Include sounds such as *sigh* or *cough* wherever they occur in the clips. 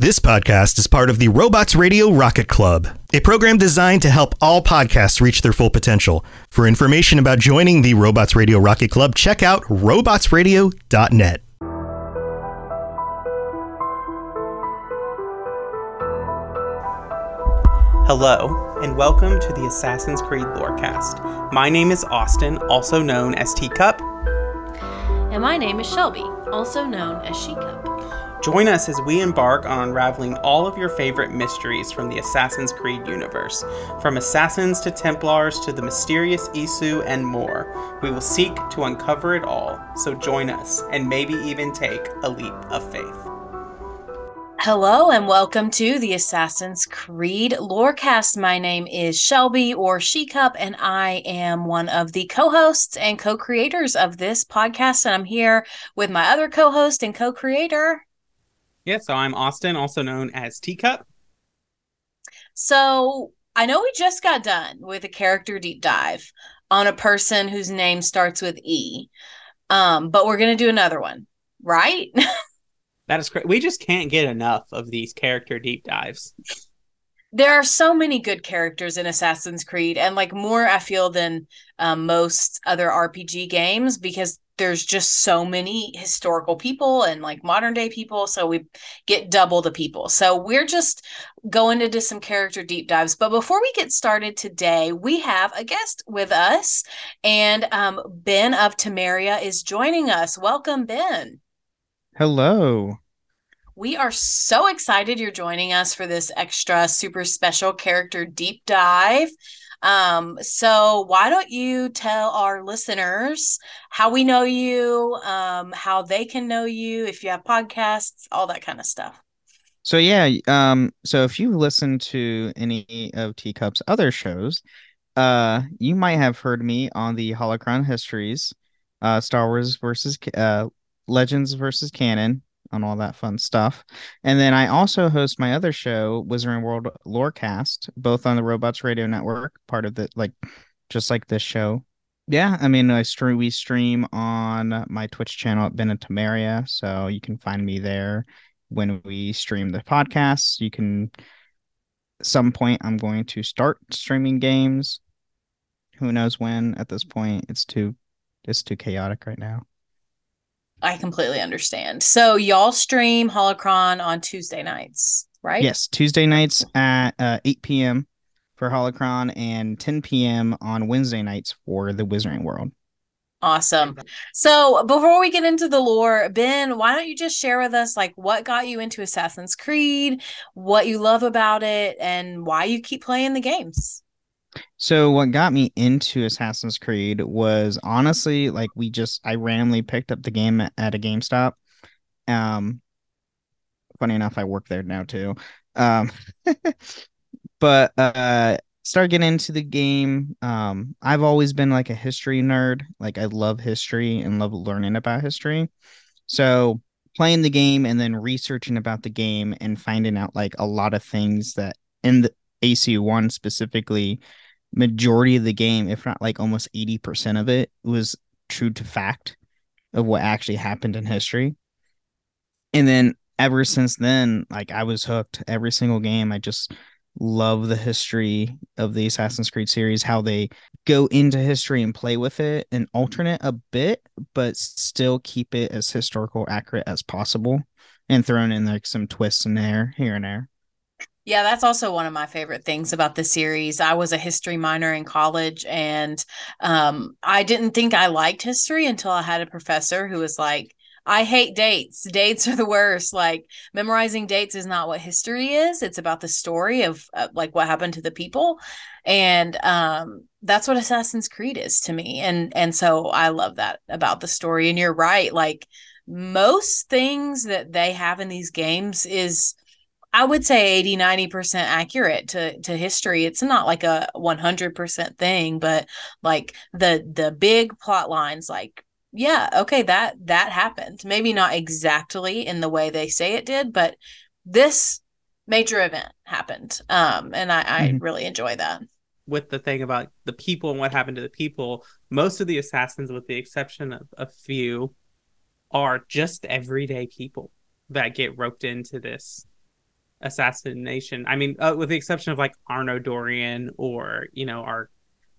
This podcast is part of the Robots Radio Rocket Club, a program designed to help all podcasts reach their full potential. For information about joining the Robots Radio Rocket Club, check out robotsradio.net. Hello, and welcome to the Assassin's Creed Lorecast. My name is Austin, also known as Teacup. And my name is Shelby, also known as She-Cup. Join us as we embark on unraveling all of your favorite mysteries from the Assassin's Creed universe. From assassins to Templars to the mysterious Isu and more. We will seek to uncover it all, so join us and maybe even take a leap of faith. Hello and welcome to the Assassin's Creed Lorecast. My name is Shelby or She Cup, and I am one of the co hosts and co creators of this podcast. And I'm here with my other co host and co creator. Yeah, so I'm Austin, also known as Teacup. So I know we just got done with a character deep dive on a person whose name starts with E. Um, but we're gonna do another one, right? *laughs* that is great. We just can't get enough of these character deep dives. There are so many good characters in Assassin's Creed, and like more I feel than um, most other RPG games because there's just so many historical people and like modern day people so we get double the people. So we're just going into some character deep dives. But before we get started today we have a guest with us and um, ben of Temeria is joining us. Welcome ben. Hello we are so excited you're joining us for this extra super special character deep dive um, so why don't you tell our listeners how we know you, um, how they can know you, if you have podcasts, all that kind of stuff. So yeah, um, so if you listen to any of Teacup's other shows, uh, you might have heard me on the Holocron Histories, uh, Star Wars versus uh, Legends versus Canon, on all that fun stuff. And then I also host my other show, Wizarding World Lorecast, both on the Robots Radio Network, part of the like just like this show. Yeah, I mean I stream we stream on my Twitch channel at Ben and so you can find me there when we stream the podcasts. You can some point I'm going to start streaming games. Who knows when at this point? It's too it's too chaotic right now. I completely understand. So y'all stream Holocron on Tuesday nights, right? Yes, Tuesday nights at uh, 8 p.m. for Holocron and 10 p.m. on Wednesday nights for the Wizarding World. Awesome. So before we get into the lore, Ben, why don't you just share with us like what got you into Assassin's Creed, what you love about it, and why you keep playing the games? So what got me into Assassin's Creed was honestly like we just I randomly picked up the game at, a GameStop. Um funny enough I work there now too. Um *laughs* but uh started getting into the game. Um I've always been like a history nerd. Like I love history and love learning about history. So playing the game and then researching about the game and finding out like a lot of things that in the AC1 specifically majority of the game, if not like almost 80% of it, was true to fact of what actually happened in history. And then ever since then, like I was hooked every single game. I just love the history of the Assassin's Creed series, how they go into history and play with it and alternate a bit, but still keep it as historical accurate as possible and thrown in like some twists in there here and there. Yeah, that's also one of my favorite things about the series. I was a history minor in college, and um, I didn't think I liked history until I had a professor who was like, I hate dates. Dates are the worst. Like memorizing dates is not what history is. It's about the story of uh, like what happened to the people. And um that's what Assassin's Creed is to me. And and so I love that about the story and you're right. Like most things that they have in these games is I would say 80, 90% accurate to, to history. It's not like a 100% thing, but like the, the big plot lines, like, yeah, okay, that, that happened. Maybe not exactly in the way they say it did, but this major event happened. Um, and I, I mm-hmm. really enjoy that. With the thing about the people and what happened to the people, most of the assassins, with the exception of a few, are just everyday people that get roped into this assassination. I mean, uh, with the exception of like Arno Dorian or you know our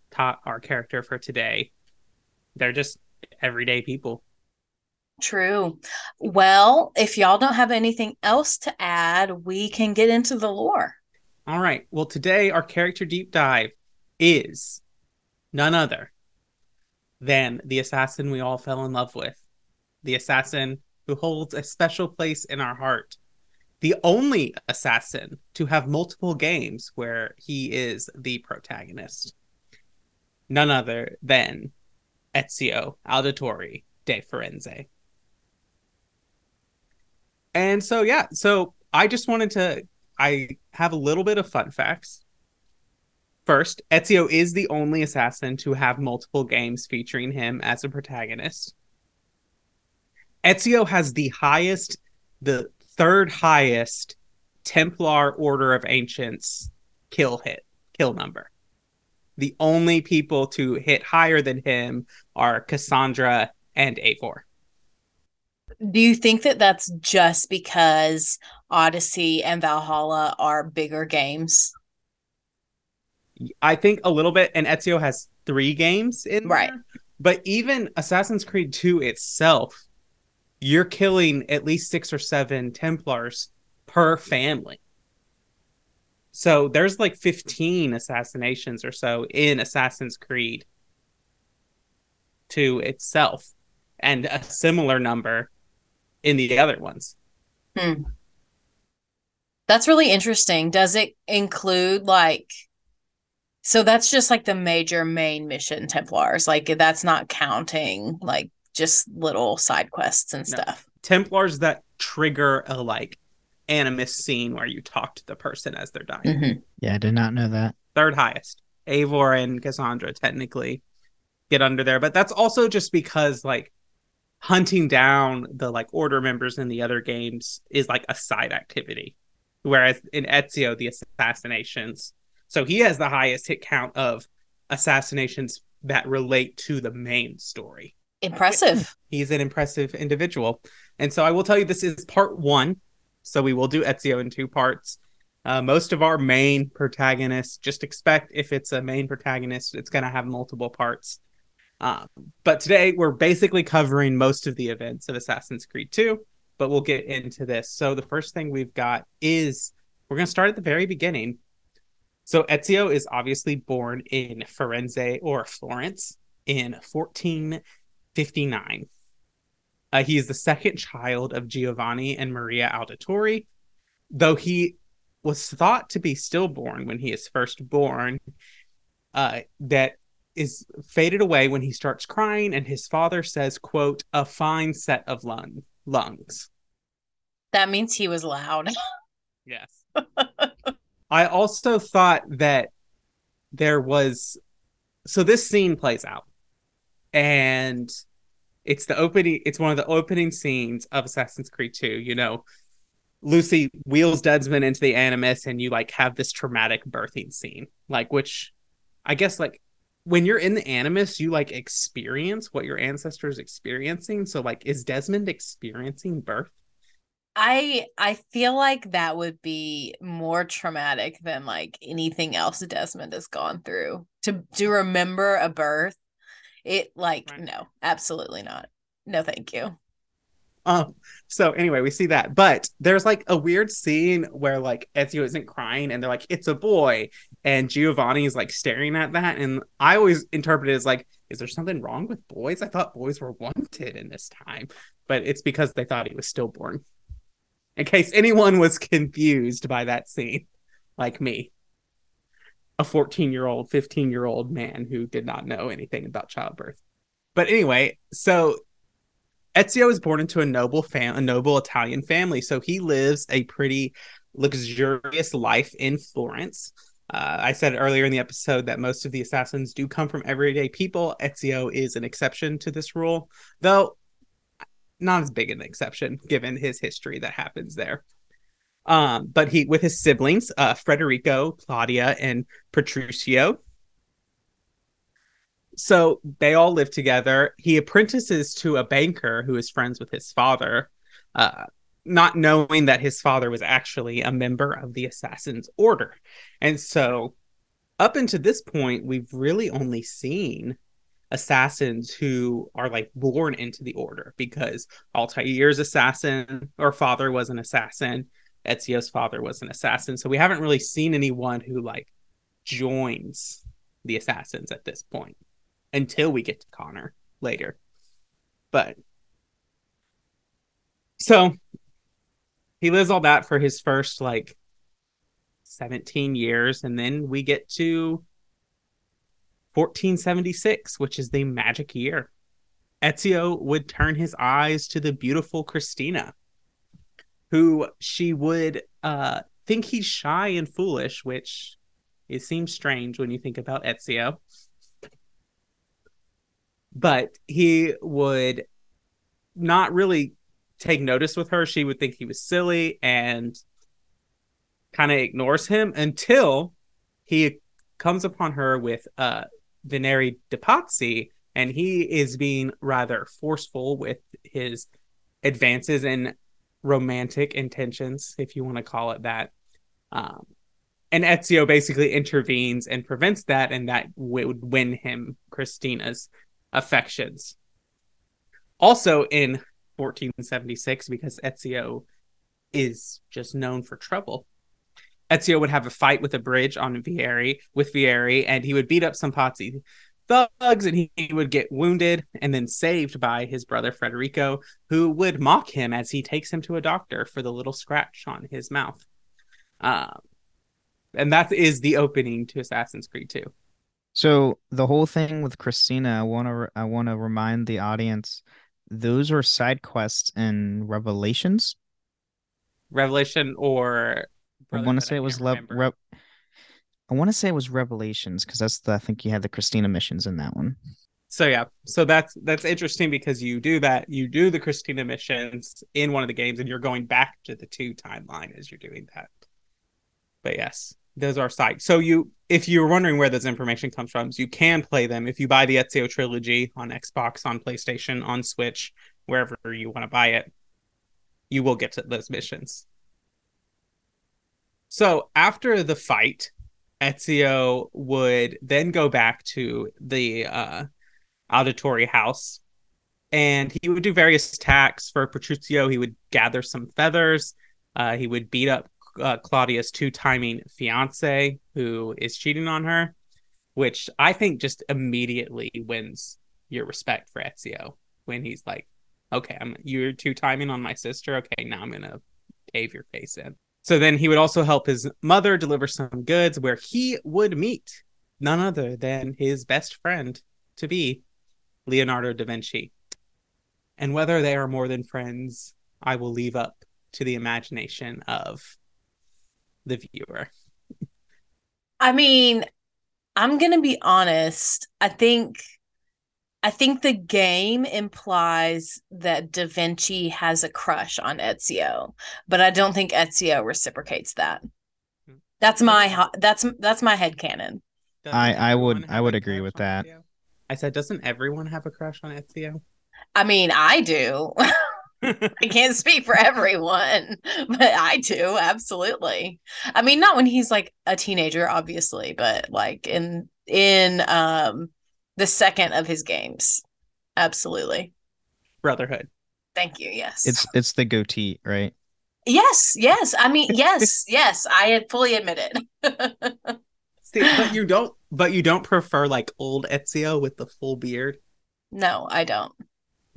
top our character for today, they're just everyday people. True. Well, if y'all don't have anything else to add, we can get into the lore. All right. Well, today our character deep dive is none other than the assassin we all fell in love with, the assassin who holds a special place in our heart, the only assassin to have multiple games where he is the protagonist. None other than Ezio Auditore de Firenze. And so, yeah, so I just wanted to, I have a little bit of fun facts. First, Ezio is the only assassin to have multiple games featuring him as a protagonist. Ezio has the highest, the third highest Templar Order of Ancients kill hit, kill number. The only people to hit higher than him are Kassandra and Eivor. Do you think that that's just because Odyssey and Valhalla are bigger games? I think a little bit, and Ezio has three games in Right. there. But even Assassin's Creed 2 itself, you're killing at least six or seven Templars per family. So there's like 15 assassinations or so in Assassin's Creed 2 itself, and a similar number in the other ones. Hmm. That's really interesting. Does it include like so that's just like the major main mission Templars. Like that's not counting like just little side quests and No. stuff. Templars that trigger a like animus scene where you talk to the person as they're dying. Mhm. Yeah, I did not know that. third highest. Eivor and Kassandra technically get under there, but that's also just because like hunting down the like order members in the other games is like a side activity. Whereas in Ezio, the assassinations. So he has the highest hit count of assassinations that relate to the main story. Impressive. *laughs* He's an impressive individual. And so I will tell you this is part one. So we will do Ezio in two parts. Uh, most of our main protagonists, just expect if it's a main protagonist, it's going to have multiple parts. Um, but today we're basically covering most of the events of Assassin's Creed 2, but we'll get into this. So the first thing we've got is we're going to start at the very beginning. So Ezio is obviously born in Firenze or Florence in 1459. Uh, he is the second child of Giovanni and Maria Auditore, though he was thought to be stillborn when he is first born. Uh, that is faded away when he starts crying, and his father says, "quote a fine set of lung lungs." That means he was loud. *laughs* Yes. I also thought that there was so this scene plays out and it's the opening it's one of the opening scenes of Assassin's Creed 2, you know. Lucy wheels Desmond into the Animus and you like have this traumatic birthing scene. Like which I guess like when you're in the Animus, you like experience what your ancestors experiencing. So like is Desmond experiencing birth? I I feel like that would be more traumatic than like anything else Desmond has gone through. To to remember a birth, it like Right. no, absolutely not. No, thank you. Um, so anyway, we see that, but there's like a weird scene where like Ezio isn't crying and they're like, it's a boy, and Giovanni is like staring at that. And I always interpret it as like, is there something wrong with boys? I thought boys were wanted in this time, but it's because they thought he was stillborn. In case anyone was confused by that scene, like me, a 14 year old, 15 year old man who did not know anything about childbirth. But anyway, so Ezio is born into a noble fam- a noble Italian family, so he lives a pretty luxurious life in Florence. Uh, I said earlier in the episode that most of the assassins do come from everyday people. Ezio is an exception to this rule, though not as big an exception given his history that happens there. Um, but he, with his siblings, uh, Federico, Claudia, and Petruccio, so they all live together. He apprentices to a banker who is friends with his father. Uh, not knowing that his father was actually a member of the Assassin's Order. And so, up until this point, we've really only seen assassins who are like born into the order because Altair's assassin or father was an assassin, Ezio's father was an assassin. So we haven't really seen anyone who like joins the assassins at this point until we get to Connor later. But so he lives all that for his first like 17 years and then we get to 1476 which is the magic year ezio would turn his eyes to the beautiful Cristina who she would uh think he's shy and foolish which it seems strange when you think about ezio but he would not really take notice with her. She would think he was silly and kind of ignores him until he comes upon her with uh Vieri de Pazzi, and he is being rather forceful with his advances and romantic intentions, if you want to call it that. Um, and Ezio basically intervenes and prevents that, and that would win him Cristina's affections. Also in 1476 because Ezio is just known for trouble. Ezio would have a fight with a bridge on Vieri with Vieri, and he would beat up some Pazzi thugs, and he, he, would get wounded and then saved by his brother Federico, who would mock him as he takes him to a doctor for the little scratch on his mouth. Um, and that is the opening to Assassin's Creed 2. So the whole thing with Cristina, I want to I want to remind the audience those were side quests in Revelations. Revelation or I want to say it was Le- Re- I want to say it was Revelations because that's the I think you had the Cristina missions in that one. So yeah, so that's that's interesting because you do that you do the Cristina missions in one of the games and you're going back to the two timeline as you're doing that. But yes, those are sites. So you, if you're wondering where this information comes from, you can play them if you buy the Ezio trilogy on Xbox, on PlayStation, on Switch, wherever you want to buy it. You will get to those missions. So after the fight, Ezio would then go back to the uh, Auditore house and he would do various attacks for Petruccio. He would gather some feathers. Uh, he would beat up uh, Claudia's two timing fiance who is cheating on her, which I think just immediately wins your respect for Ezio when he's like, okay, I'm you're two timing on my sister. Okay, now I'm gonna cave your face in. So then he would also help his mother deliver some goods where he would meet none other than his best friend to be Leonardo da Vinci. And whether they are more than friends, I will leave up to the imagination of the viewer. I mean, I'm going to be honest. I think I think the game implies that Da Vinci has a crush on Ezio, but I don't think Ezio reciprocates that. That's my that's that's my head canon. I I would I would agree with that. Ezio? I said, doesn't everyone have a crush on Ezio? I mean, I do. *laughs* I can't speak for everyone, but I do absolutely. I mean, not when he's like a teenager, obviously, but like in in um the second of his games, absolutely. Brotherhood. Thank you. Yes. It's it's the goatee, right? Yes. Yes. I mean, *laughs* yes. yes. I fully admit it. *laughs* See, but you don't. But you don't prefer like old Ezio with the full beard. No, I don't.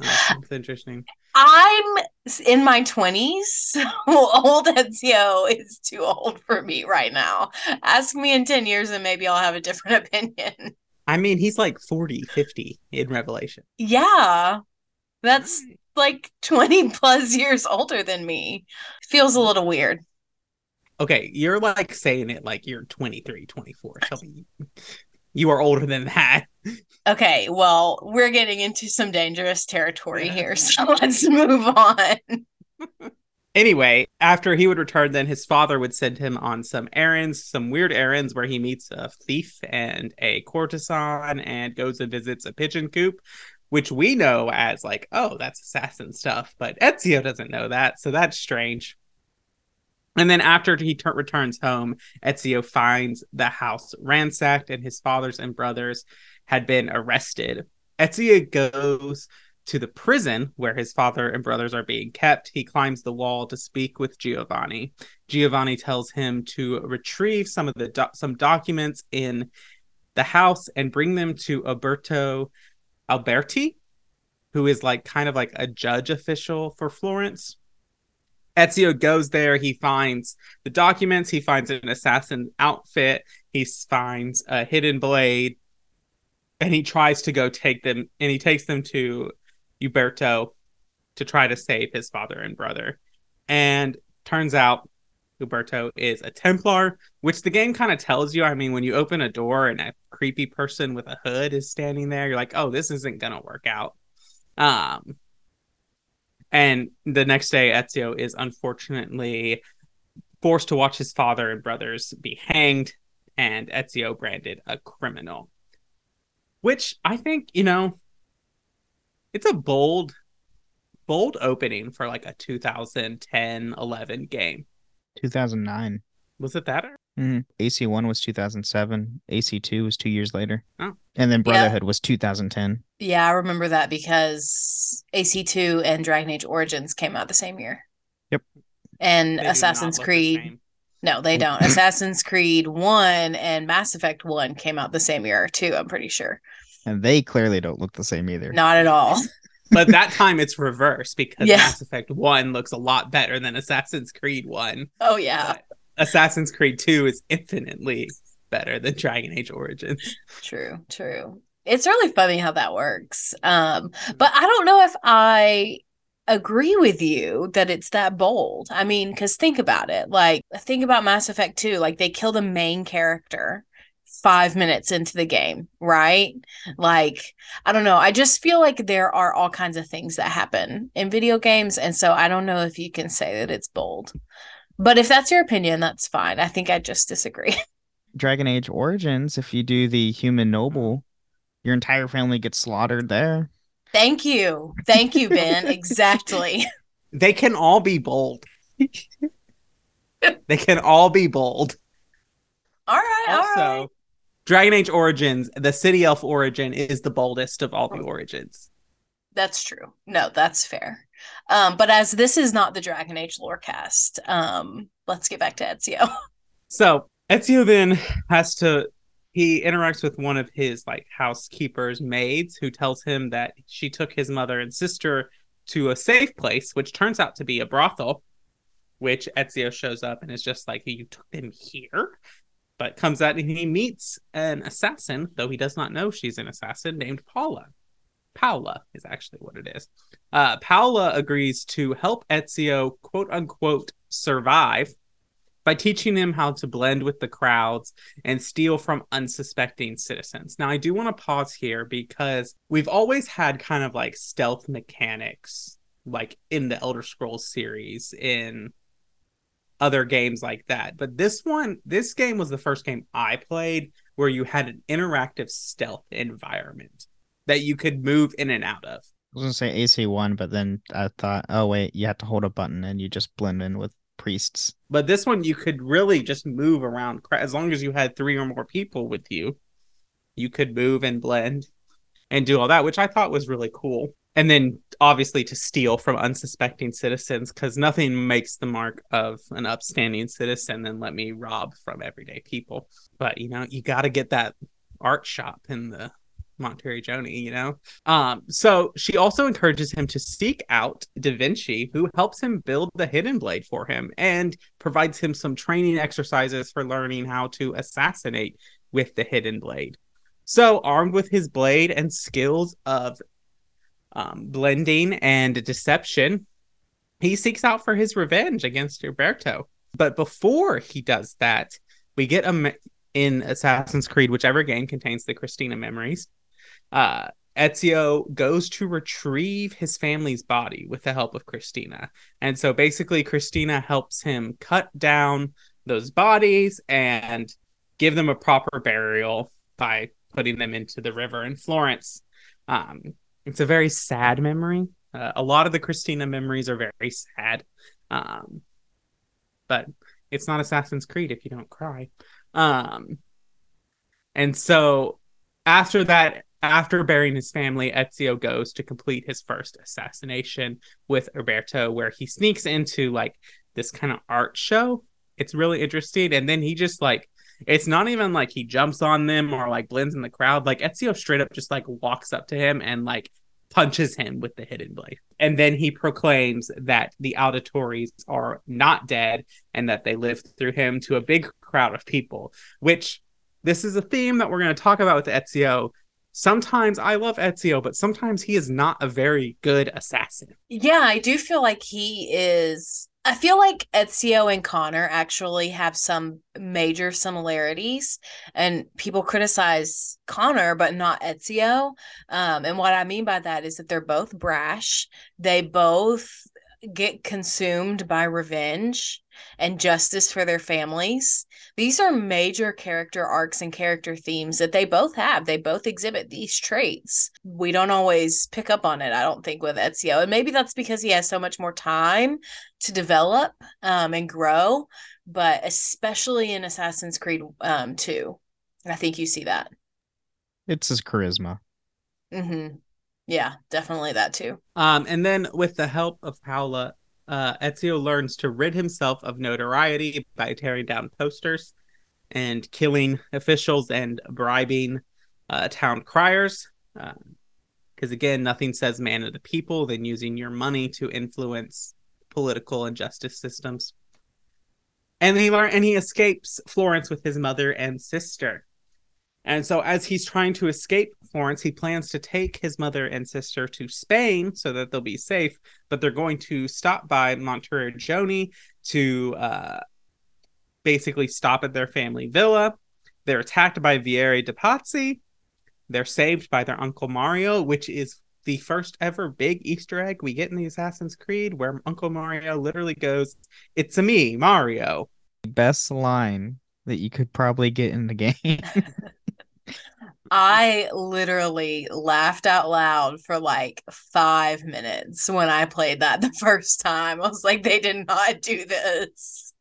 Oh, that's interesting. I'm in my 20s. So *laughs* old Ezio is too old for me right now. Ask me in 10 years and maybe I'll have a different opinion. I mean, he's like 40, 50 in Revelation. Yeah. That's like 20 plus years older than me. Feels a little weird. Okay, you're like saying it like you're 23, 24. So *laughs* you are older than that. Okay, well, we're getting into some dangerous territory here, so *laughs* let's move on. *laughs* anyway, after he would return, then his father would send him on some errands, some weird errands where he meets a thief and a courtesan and goes and visits a pigeon coop, which we know as like, oh, that's assassin stuff, but Ezio doesn't know that, so that's strange. And then after he t- returns home, Ezio finds the house ransacked and his fathers and brothers had been arrested. Ezio goes to the prison where his father and brothers are being kept. He climbs the wall to speak with Giovanni. Giovanni tells him to retrieve some of the do- some documents in the house and bring them to Uberto Alberti, who is like kind of like a judge official for Florence. Ezio goes there. He finds the documents. He finds an assassin outfit. He finds a hidden blade, and he tries to go take them. And he takes them to Uberto to try to save his father and brother. And turns out Uberto is a Templar, which the game kind of tells you. I mean, when you open a door and a creepy person with a hood is standing there, you're like, oh, this isn't gonna work out. Um, and the next day, Ezio is unfortunately forced to watch his father and brothers be hanged, and Ezio branded a criminal. Which I think, you know, it's a bold, bold opening for like a 2010 11 game. 2009. Was it that? Mm-hmm. AC1 was 2007. AC2 was two years later. Oh. And then Yeah. Brotherhood was 2010. Yeah, I remember that because AC2 and Dragon Age Origins came out the same year. Yep. And They Assassin's look the Creed, no, they don't. *laughs* Assassin's Creed 1 and Mass Effect 1 came out the same year too, I'm pretty sure. And they clearly don't look the same either. Not at all. But that time it's reversed because Yeah. Mass Effect 1 looks a lot better than Assassin's Creed 1. Oh yeah, But Assassin's Creed 2 is infinitely better than Dragon Age Origins. true, true. It's really funny how that works. Um, but I don't know if I agree with you that it's that bold. I mean, because think about it. Like, think about Mass Effect 2. Like, they kill the main character five minutes into the game, right? Like, I don't know. I just feel like there are all kinds of things that happen in video games. And so I don't know if you can say that it's bold. But if that's your opinion, that's fine. I think I just disagree. *laughs* Dragon Age Origins, if you do the human noble, your entire family gets slaughtered there. Thank you. Thank you, Ben. *laughs* exactly. They can all be bold. *laughs* they can all be bold. All right. all Also, right. Dragon Age Origins, the City Elf origin is the boldest of all the origins. That's true. No, that's fair. Um, but as this is not the Dragon Age lore cast, um, let's get back to Ezio. *laughs* So Ezio then has to he interacts with one of his like housekeeper's maids who tells him that she took his mother and sister to a safe place, which turns out to be a brothel, which Ezio shows up and is just like, You took them here? But comes out and he meets an assassin, though he does not know she's an assassin, named Paula. Paula is actually what it is. Uh, Paula agrees to help Ezio, quote unquote, survive by teaching him how to blend with the crowds and steal from unsuspecting citizens. Now, I do want to pause here because we've always had kind of like stealth mechanics, like in the Elder Scrolls series, in other games like that. But this one, this game was the first game I played where you had an interactive stealth environment that you could move in and out of. I was gonna say AC1, but then I thought, oh wait, you have to hold a button and you just blend in with priests. But this one, you could really just move around as long as you had three or more people with you. You could move and blend and do all that, which I thought was really cool. And then obviously to steal from unsuspecting citizens, because nothing makes the mark of an upstanding citizen than let me rob from everyday people. But you know, you got to get that art shop in the Monteriggioni, you know? Um, so she also encourages him to seek out Da Vinci, who helps him build the hidden blade for him and provides him some training exercises for learning how to assassinate with the hidden blade. So, armed with his blade and skills of um, blending and deception, he seeks out for his revenge against Uberto. But before he does that, we get a in Assassin's Creed, whichever game contains the Cristina memories. Uh, Ezio goes to retrieve his family's body with the help of Cristina. And so basically, Cristina helps him cut down those bodies and give them a proper burial by putting them into the river in Florence. Um, it's a very sad memory. Uh, a lot of the Cristina memories are very sad, um, but it's not Assassin's Creed if you don't cry. Um, and so after that, after burying his family, Ezio goes to complete his first assassination with Uberto, where he sneaks into like this kind of art show. It's really interesting. And then he just like, it's not even like he jumps on them or like blends in the crowd. Like Ezio straight up just like walks up to him and like punches him with the hidden blade. And then he proclaims that the Auditores are not dead and that they live through him to a big crowd of people, which this is a theme that we're going to talk about with Ezio. Sometimes I love Ezio, but sometimes he is not a very good assassin. Yeah, I do feel like he is I feel like Ezio and Connor actually have some major similarities, and people criticize Connor, but not Ezio. Um, and what I mean by that is that they're both brash. They both get consumed by revenge and justice for their families. These are major character arcs and character themes that they both have. They both exhibit these traits. We don't always pick up on it, I don't think, with Ezio. And maybe that's because he has so much more time to develop um, and grow, but especially in Assassin's Creed um, 2. I think you see that. It's his charisma. Mm-hmm. Yeah, definitely that too. Um, and then with the help of Paola, uh, Ezio learns to rid himself of notoriety by tearing down posters and killing officials and bribing uh, town criers. Because uh, again, nothing says man of the people than using your money to influence political and justice systems. And he learn and he escapes Florence with his mother and sister. And so, as he's trying to escape Florence, he plans to take his mother and sister to Spain so that they'll be safe. But they're going to stop by Monteriggioni to uh, basically stop at their family villa. They're attacked by Vieri de Pazzi. They're saved by their uncle Mario, which is the first ever big Easter egg we get in the Assassin's Creed, where Uncle Mario literally goes, "It's a me, Mario." Best line that you could probably get in the game. *laughs* I literally laughed out loud for like five minutes when I played that the first time. I was like, they did not do this.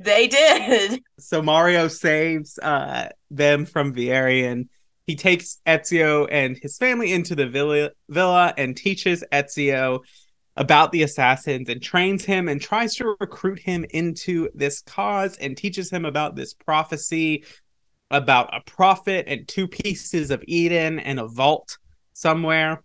They did. So Mario saves uh, them from Vieri. He takes Ezio and his family into the villa, villa and teaches Ezio about the assassins and trains him and tries to recruit him into this cause and teaches him about this prophecy about a prophet and two pieces of Eden and a vault somewhere.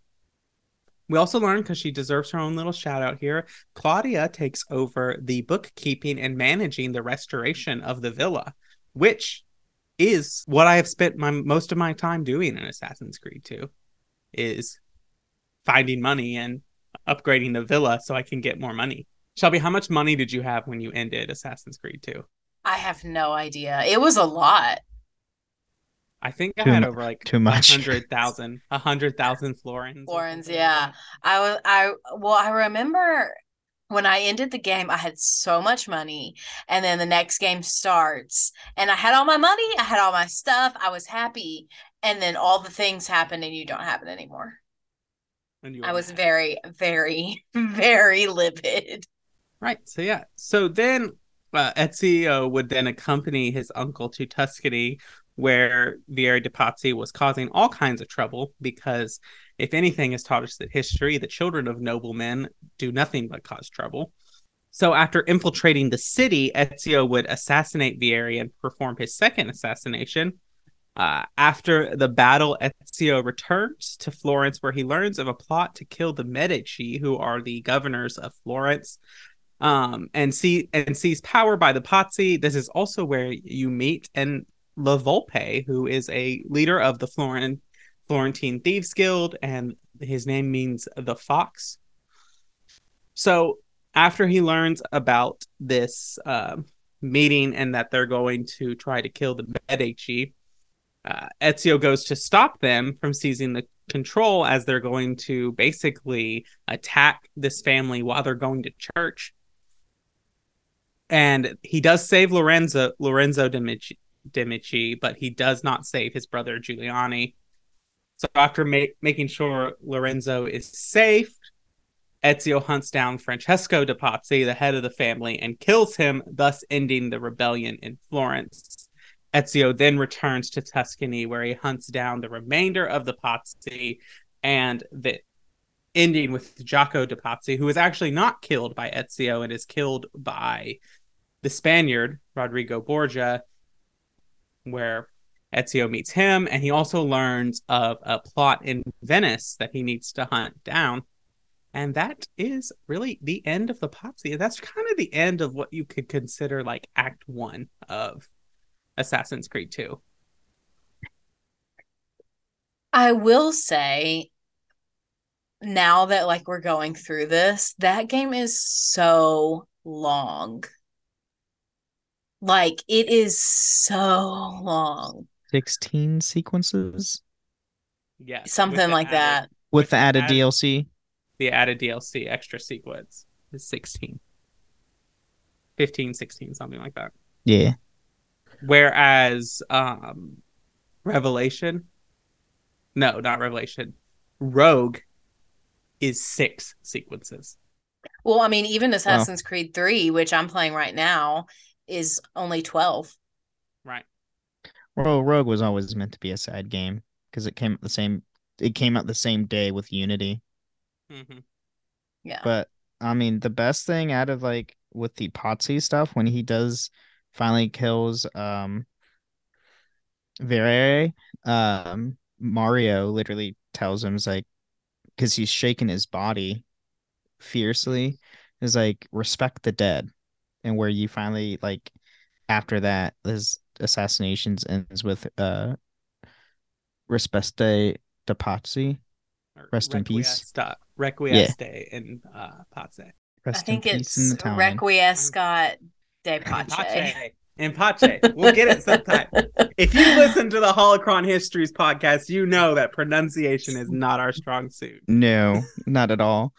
We also learn because she deserves her own little shout out here. Claudia takes over the bookkeeping and managing the restoration of the villa, which is what I have spent my most of my time doing in Assassin's Creed 2 is finding money and upgrading the villa so I can get more money. Shelby, how much money did you have when you ended Assassin's Creed 2? I have no idea. It was a lot. I think I had over like too much, hundred thousand, a hundred thousand florins. Florins, yeah. I was, I well, I remember when I ended the game, I had so much money, and then the next game starts, and I had all my money, I had all my stuff, I was happy, and then all the things happen, and you don't have it anymore. And you I was very, very, *laughs* very livid. Right. So yeah. So then uh, Ezio would then accompany his uncle to Tuscany where Vieri de Pazzi was causing all kinds of trouble because if anything has taught us that history, the children of noblemen do nothing but cause trouble. So after infiltrating the city, Ezio would assassinate Vieri and perform his second assassination. Uh, after the battle, Ezio returns to Florence, where he learns of a plot to kill the Medici, who are the governors of Florence, um, and see and seize power by the Pazzi. This is also where you meet and La Volpe, who is a leader of the Florin- Florentine Thieves Guild, and his name means the fox. So after he learns about this uh, meeting and that they're going to try to kill the Medici, uh, Ezio goes to stop them from seizing the control as they're going to basically attack this family while they're going to church. And he does save Lorenzo Lorenzo de Medici, but he does not save his brother Giuliani. So after ma- making sure Lorenzo is safe, Ezio hunts down Francesco de Pazzi, the head of the family, and kills him, thus ending the rebellion in Florence. Ezio then returns to Tuscany, where he hunts down the remainder of the Pazzi, and the ending with Jaco de Pazzi, who is actually not killed by Ezio and is killed by the Spaniard Rodrigo Borgia, where Ezio meets him, and he also learns of a plot in Venice that he needs to hunt down. And that is really the end of the Pazzi. That's kind of the end of what you could consider like Act One of Assassin's Creed 2. I will say, now that like we're going through this, that game is so long. Like it is so long. 16 sequences Yeah. Something like that. with, the the added added- DLC. The added DLC extra sequence is 16. 15, 16, something like that. Yeah. Whereas um Revelation, no, not Revelation, Rogue is six sequences. Well, I mean, even Assassin's Creed 3, which I'm playing right now, is only 12. Right. Well, Rogue was always meant to be a side game because it came out the same. It came out the same day with Unity. hmm Yeah. But I mean, the best thing out of like with the Pazzi stuff when he does finally kills um Vieri, um Mario literally tells him is like because he's shaking his body fiercely is like respect the dead and where you finally like after that his assassinations ends with uh respeste de Potsy Or Rest in peace. Requiescat- Requiesce in uh, Pace. I think in peace in it's. Requiescat de Pace. Pace. In Pace. We'll get it sometime. *laughs* if you listen to the Holocron Histories podcast, you know that pronunciation is not our strong suit. no not at all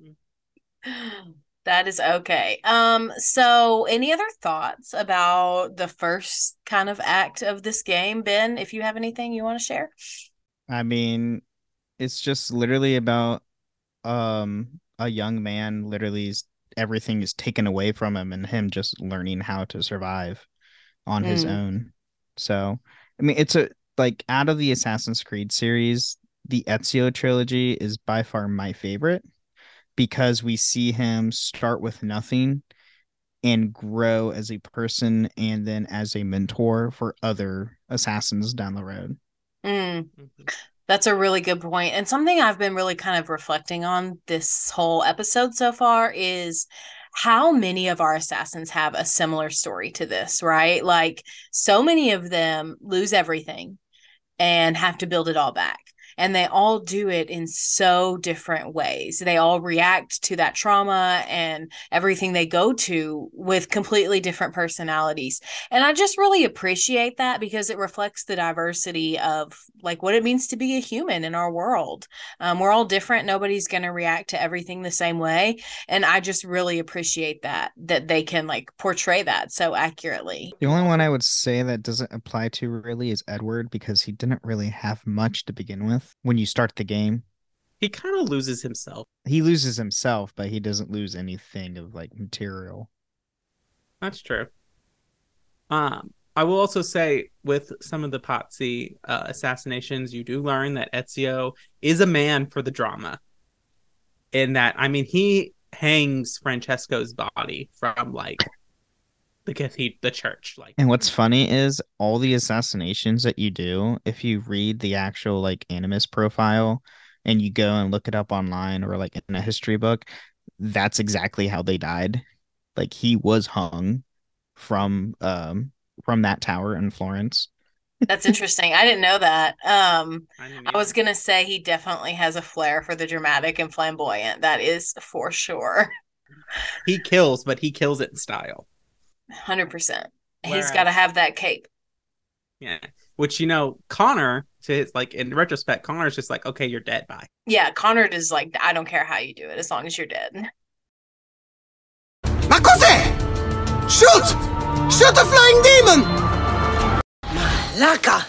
*laughs* That is okay. Um, so any other thoughts about the first kind of act of this game, Ben? If you have anything you want to share? I mean, it's just literally about um a young man literally is everything is taken away from him and him just learning how to survive on his Mm. own. So, I mean, it's a like out of the Assassin's Creed series, the Ezio trilogy is by far my favorite because we see him start with nothing and grow as a person and then as a mentor for other assassins down the road. Mm. Mhm. That's a really good point. And something I've been really kind of reflecting on this whole episode so far is how many of our assassins have a similar story to this, right? Like so many of them lose everything and have to build it all back. And they all do it in so different ways. They all react to that trauma and everything they go to with completely different personalities. And I just really appreciate that because it reflects the diversity of like what it means to be a human in our world. Um, we're all different. Nobody's going to react to everything the same way. And I just really appreciate that, that they can like portray that so accurately. The only one I would say that doesn't apply to really is Edward because he didn't really have much to begin with when you start the game. He kind of loses himself. He loses himself, but he doesn't lose anything of like material. That's true. Um, I will also say with some of the Pazzi uh, assassinations, you do learn that Ezio is a man for the drama. In that, I mean, he hangs Francesco's body from like the cathedral, the church. Like, And what's funny is all the assassinations that you do, if you read the actual like animus profile and you go and look it up online or like in a history book, that's exactly how they died. Like he was hung from um from that tower in Florence. That's interesting. I didn't know that. Um, I, I was going to say he definitely has a flair for the dramatic and flamboyant. That is for sure. he kills, but he kills it in style. 100%. He's got to have that cape. Yeah, which you know, Connor to his like in retrospect, Connor's just like, okay, you're dead. Bye. Yeah, Connor is like, I don't care how you do it as long as you're dead. Ma cos'è? Shoot! Shoot a flying demon! Malaka!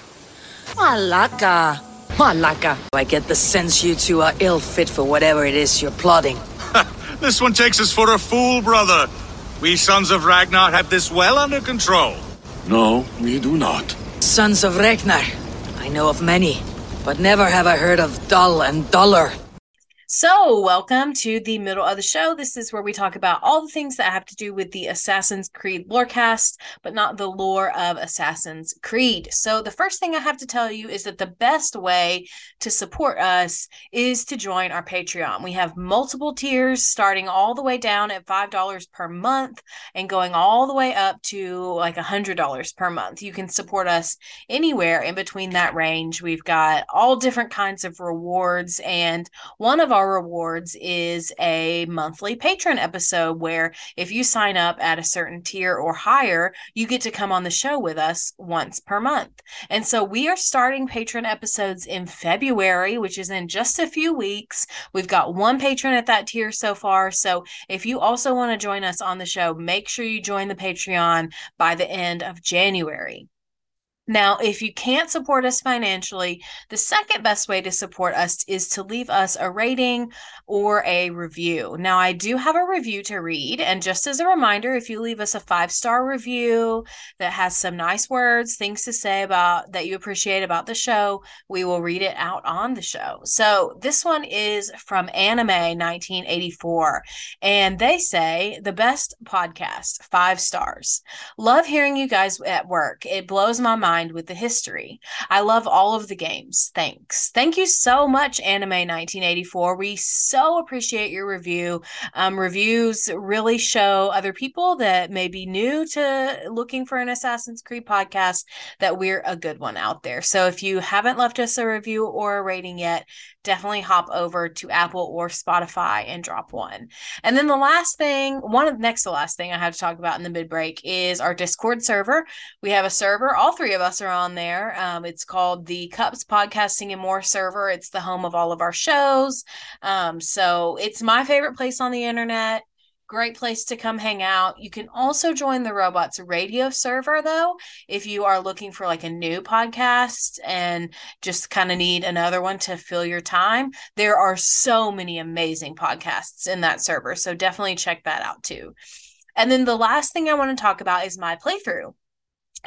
Malaka! Malaka. I get the sense you two are ill fit for whatever it is you're plotting. *laughs* this one takes us for a fool, brother. We sons of Ragnar have this well under control. No, we do not. Sons of Ragnar. I know of many, but never have I heard of Dull and Duller. So, welcome to the middle of the show. This is where we talk about all the things that have to do with the Assassin's Creed lorecast, but not the lore of Assassin's Creed. So, the first thing I have to tell you is that the best way to support us is to join our Patreon. We have multiple tiers starting all the way down at $5 per month and going all the way up to like $100 per month. You can support us anywhere in between that range. We've got all different kinds of rewards, and one of our rewards is a monthly patron episode where if you sign up at a certain tier or higher, you get to come on the show with us once per month. And so we are starting patron episodes in February, which is in just a few weeks. We've got one patron at that tier so far. So if you also want to join us on the show, make sure you join the Patreon by the end of January. Now, if you can't support us financially, the second best way to support us is to leave us a rating or a review. Now, I do have a review to read. And just as a reminder, if you leave us a five star review that has some nice words, things to say about that you appreciate about the show, we will read it out on the show. So this one is from Anime 1984. And they say the best podcast, five stars. Love hearing you guys at work. It blows my mind with the history. I love all of the games. Thanks. Thank you so much, Anime 1984. We so appreciate your review. Um, reviews really show other people that may be new to looking for an Assassin's Creed podcast that we're a good one out there. So if you haven't left us a review or a rating yet, definitely hop over to Apple or Spotify and drop one. And then the last thing, one of the next to last thing I have to talk about in the mid break is our Discord server. We have a server, all three of us are on there. Um, it's called the Cups Podcasting and More server. It's the home of all of our shows. Um, so it's my favorite place on the internet great place to come hang out. You can also join the Robots Radio server though if you are looking for like a new podcast and just kind of need another one to fill your time. There are so many amazing podcasts in that server, so definitely check that out too. And then the last thing I want to talk about is my playthrough.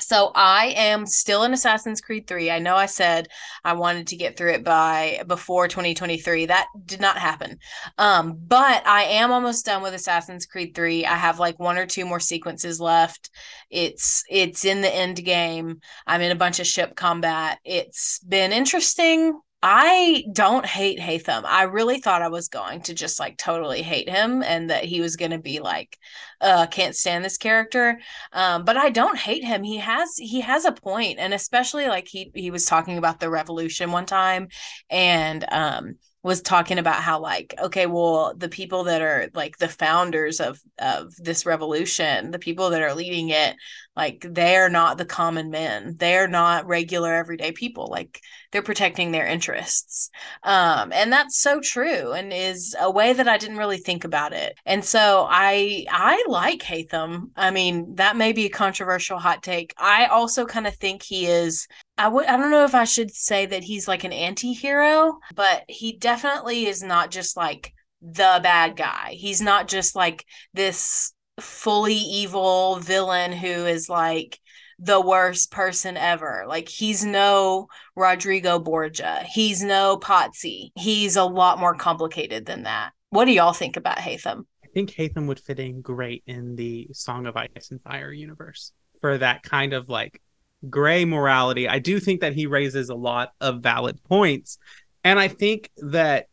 So I am still in Assassin's Creed 3. I know I said I wanted to get through it by before 2023. That did not happen. Um, but I am almost done with Assassin's Creed 3. I have like one or two more sequences left. It's it's in the end game. I'm in a bunch of ship combat. It's been interesting I don't hate Haytham. I really thought I was going to just like totally hate him and that he was going to be like uh can't stand this character. Um but I don't hate him. He has he has a point and especially like he he was talking about the revolution one time and um was talking about how like okay well the people that are like the founders of of this revolution the people that are leading it like they're not the common men. They're not regular everyday people. Like they're protecting their interests. Um and that's so true and is a way that i didn't really think about it. And so i i like Haytham. I mean that may be a controversial hot take. I also kind of think he is I don't know if I should say that he's like an anti-hero, but he definitely is not just like the bad guy. He's not just like this fully evil villain who is like the worst person ever. Like he's no Rodrigo Borgia. He's no Pazzi. He's a lot more complicated than that. What do y'all think about Haytham? I think Haytham would fit in great in the Song of Ice and Fire universe for that kind of like gray morality. I do think that he raises a lot of valid points. And I think that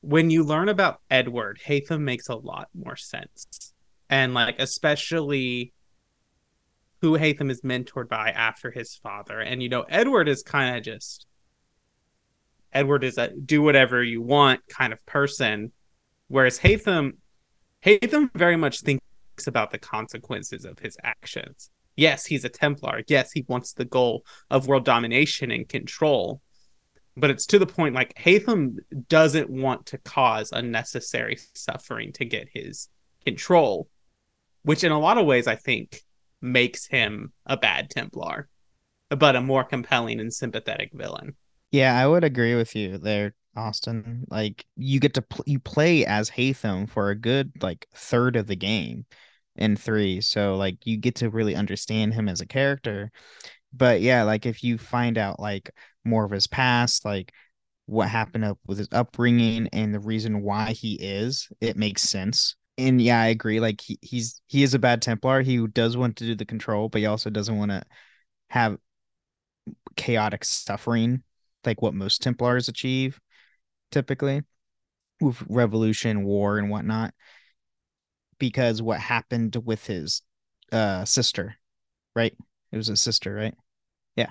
when you learn about Edward, Haytham makes a lot more sense. And like especially who Haytham is mentored by after his father. And you know, Edward is kind of just Edward is a do whatever you want kind of person. Whereas Haytham Haytham very much thinks about the consequences of his actions yes, he's a Templar. Yes, he wants the goal of world domination and control. But it's to the point like Haytham doesn't want to cause unnecessary suffering to get his control, which in a lot of ways I think makes him a bad Templar, but a more compelling and sympathetic villain. Yeah, I would agree with you there, Austin. Like you get to pl- you play as Haytham for a good like third of the game in 3. So like you get to really understand him as a character. But yeah, like if you find out like more of his past, like what happened up with his upbringing and the reason why he is, it makes sense. And yeah, I agree. Like he, he's he is a bad Templar. He does want to do the control, but he also doesn't want to have chaotic suffering like what most Templars achieve typically with revolution, war, and whatnot. Because what happened with his uh sister, right? It was his sister, right? Yeah.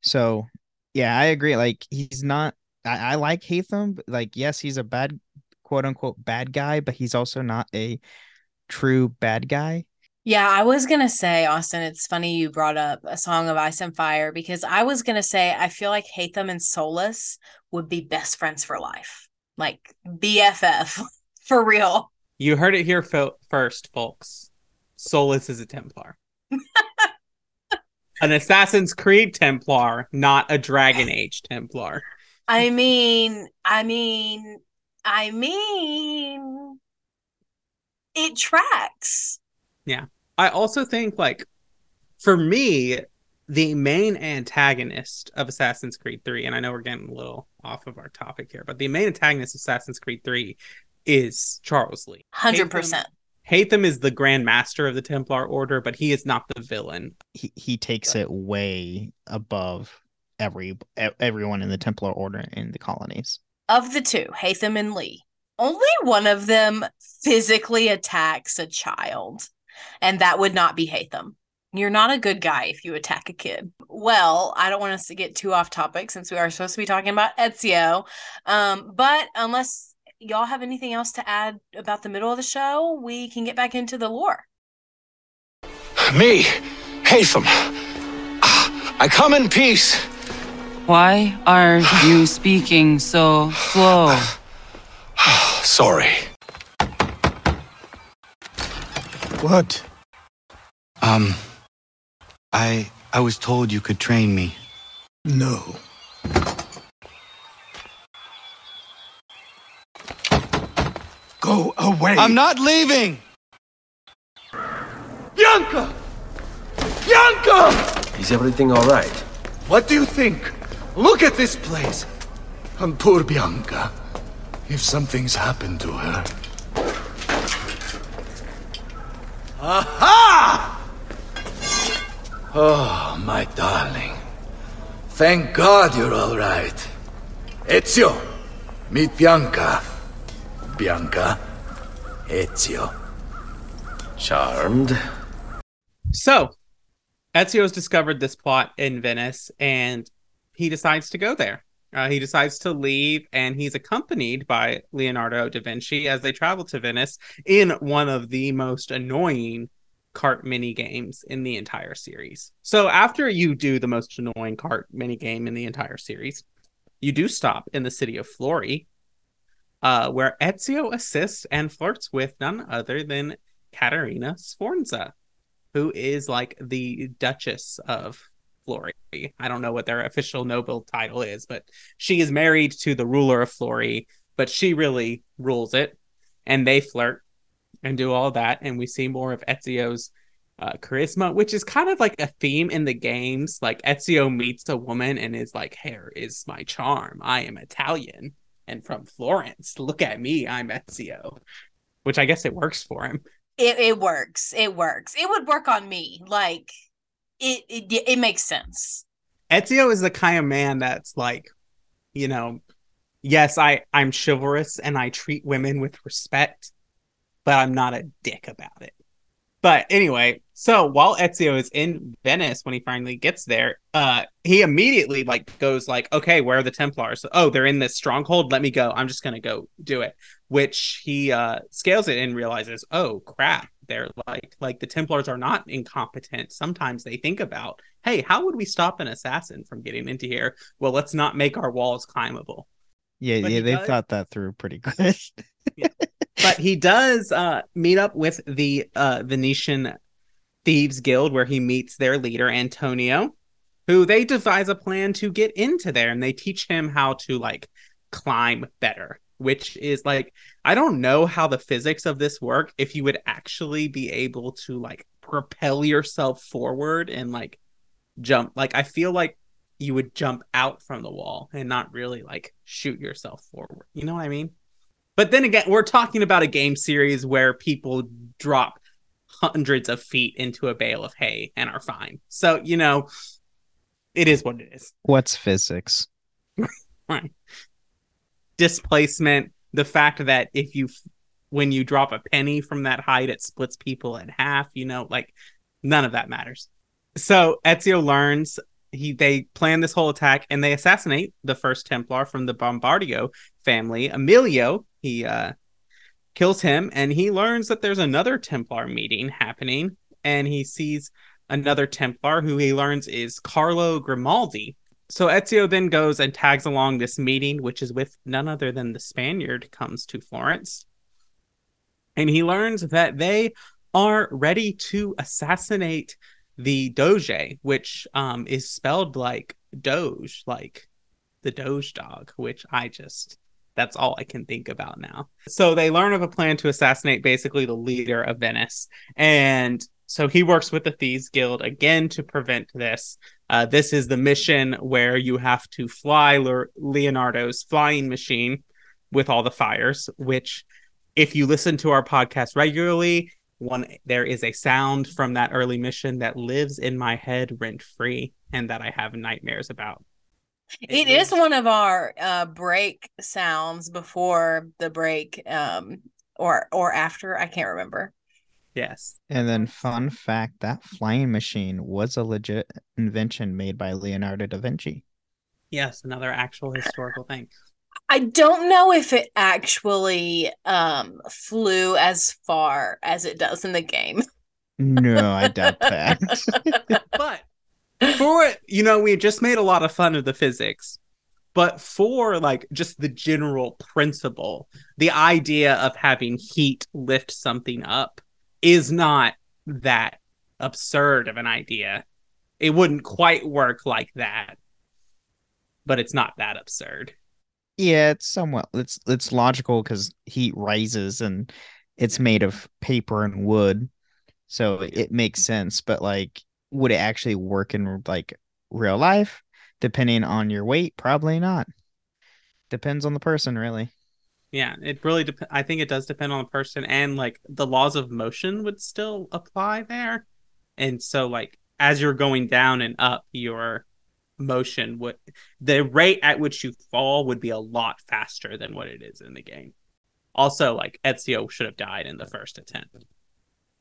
So yeah, I agree. Like he's not I, I like Haytham, like yes, he's a bad quote unquote bad guy, but he's also not a true bad guy. Yeah, I was gonna say, Austin, it's funny you brought up a song of ice and fire because I was gonna say I feel like Haytham and Solas would be best friends for life. Like BFF *laughs* for real. You heard it here fo- first, folks. Solas is a Templar. *laughs* An Assassin's Creed Templar, not a Dragon Age Templar. I mean, I mean, I mean it tracks. Yeah. I also think like for me, the main antagonist of Assassin's Creed 3, and I know we're getting a little off of our topic here, but the main antagonist of Assassin's Creed 3 is Charles Lee. 100%. Haytham, Haytham is the Grand Master of the Templar Order, but he is not the villain. He he takes it way above every everyone in the Templar Order in the colonies. Of the two, Haytham and Lee, only one of them physically attacks a child, and that would not be Haytham. You're not a good guy if you attack a kid. Well, I don't want us to get too off topic since we are supposed to be talking about Ezio. Um, but unless y'all have anything else to add about the middle of the show, we can get back into the lore. Me, Hatham. I come in peace. Why are you speaking so slow? Sorry. What? Um, I I was told you could train me. No. Go away. I'm not leaving. Bianca! Bianca! Is everything all right? What do you think? Look at this place. And poor Bianca. If something's happened to her. Aha! Oh, my darling. Thank God you're all right. Ezio, meet Bianca. Bianca, Ezio. Charmed. So, Ezio has discovered this plot in Venice and he decides to go there. Uh, he decides to leave and he's accompanied by Leonardo da Vinci as they travel to Venice in one of the most annoying cart mini games in the entire series. So, after you do the most annoying cart mini game in the entire series, you do stop in the city of Forlì, uh, where Ezio assists and flirts with none other than Caterina Sforza, who is like the Duchess of Forlì. I don't know what their official noble title is, but she is married to the ruler of Forlì, but she really rules it. And they flirt and do all that. And we see more of Ezio's uh, charisma, which is kind of like a theme in the games. Like Ezio meets a woman and is like, hair is my charm. I am Italian and from Florence. Look at me. I'm Ezio. Which I guess it works for him. It it works. It works. It would work on me. Like it it, it makes sense. Ezio is the kind of man that's like, you know, yes, I I'm chivalrous and I treat women with respect, but I'm not a dick about it. But anyway, so while Ezio is in Venice when he finally gets there, uh he immediately like goes like, "Okay, where are the Templars? Oh, they're in this stronghold. Let me go. I'm just going to go do it." Which he uh scales it and realizes, "Oh, crap. They're like like the Templars are not incompetent. Sometimes they think about, "Hey, how would we stop an assassin from getting into here? Well, let's not make our walls climbable." Yeah, But yeah, he they does- thought that through pretty *laughs* good. But he does uh, meet up with the uh, Venetian Thieves Guild, where he meets their leader Antonio, who they devise a plan to get into there and they teach him how to like climb better which is like i don't know how the physics of this work if you would actually be able to like propel yourself forward and like jump. Like i feel like you would jump out from the wall and not really like shoot yourself forward. You know what i mean but then again we're talking about a game series where people drop hundreds of feet into a bale of hay and are fine. So you know it is what it is. What's physics? *laughs* right. Displacement the fact that if you when you drop a penny from that height it splits people in half you know like none of that matters. So ezio learns he they plan this whole attack and they assassinate the first templar from the bombardio family emilio he uh kills him and he learns that there's another templar meeting happening and he sees another templar who he learns is carlo grimaldi so Ezio then goes and tags along this meeting, which is with none other than the Spaniard comes to Florence. And he learns that they are ready to assassinate the Doge, which um, is spelled like Doge, like the Doge dog, which I just, that's all I can think about now. So they learn of a plan to assassinate basically the leader of Venice. And so he works with the Thieves Guild again to prevent this. Uh, this is the mission where you have to fly Le- Leonardo's flying machine with all the fires, which, if you listen to our podcast regularly, one there is a sound from that early mission that lives in my head rent free and that I have nightmares about. It is one of our uh, break sounds before the break, um, or or after. I can't remember. Yes. And then, fun fact that flying machine was a legit invention made by Leonardo da Vinci. Yes, another actual historical thing. I don't know if it actually um, flew as far as it does in the game. *laughs* No, I doubt that. *laughs* but for it, you know, we just made a lot of fun of the physics. But for like just the general principle, the idea of having heat lift something up is not that absurd of an idea. It wouldn't quite work like that, but it's not that absurd. Yeah, it's somewhat it's it's logical because heat rises and it's made of paper and wood, so it makes sense. But like, would it actually work in like real life? Depending on your weight, probably not. Depends on the person, really. Yeah, it really dep- I think it does depend on the person and like the laws of motion would still apply there. And so like as you're going down and up your motion would the rate at which you fall would be a lot faster than what it is in the game. Also like Ezio should have died in the first attempt.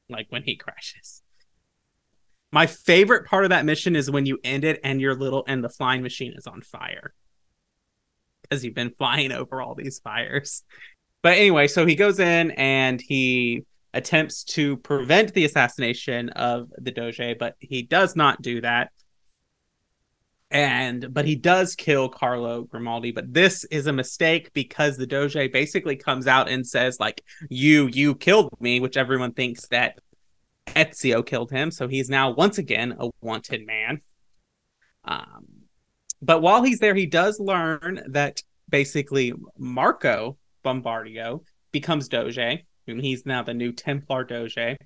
Like when he crashes. My favorite part of that mission is when you end it and your little and the flying machine is on fire because you've been flying over all these fires. But anyway, so he goes in and he attempts to prevent the assassination of the Doge, but he does not do that. And but he does kill Carlo Grimaldi, but this is a mistake because the Doge basically comes out and says like you you killed me, which everyone thinks that Ezio killed him, so he's now once again a wanted man. Um but while he's there, he does learn that basically Marco Bombardio becomes Doge, and he's now the new Templar Doge.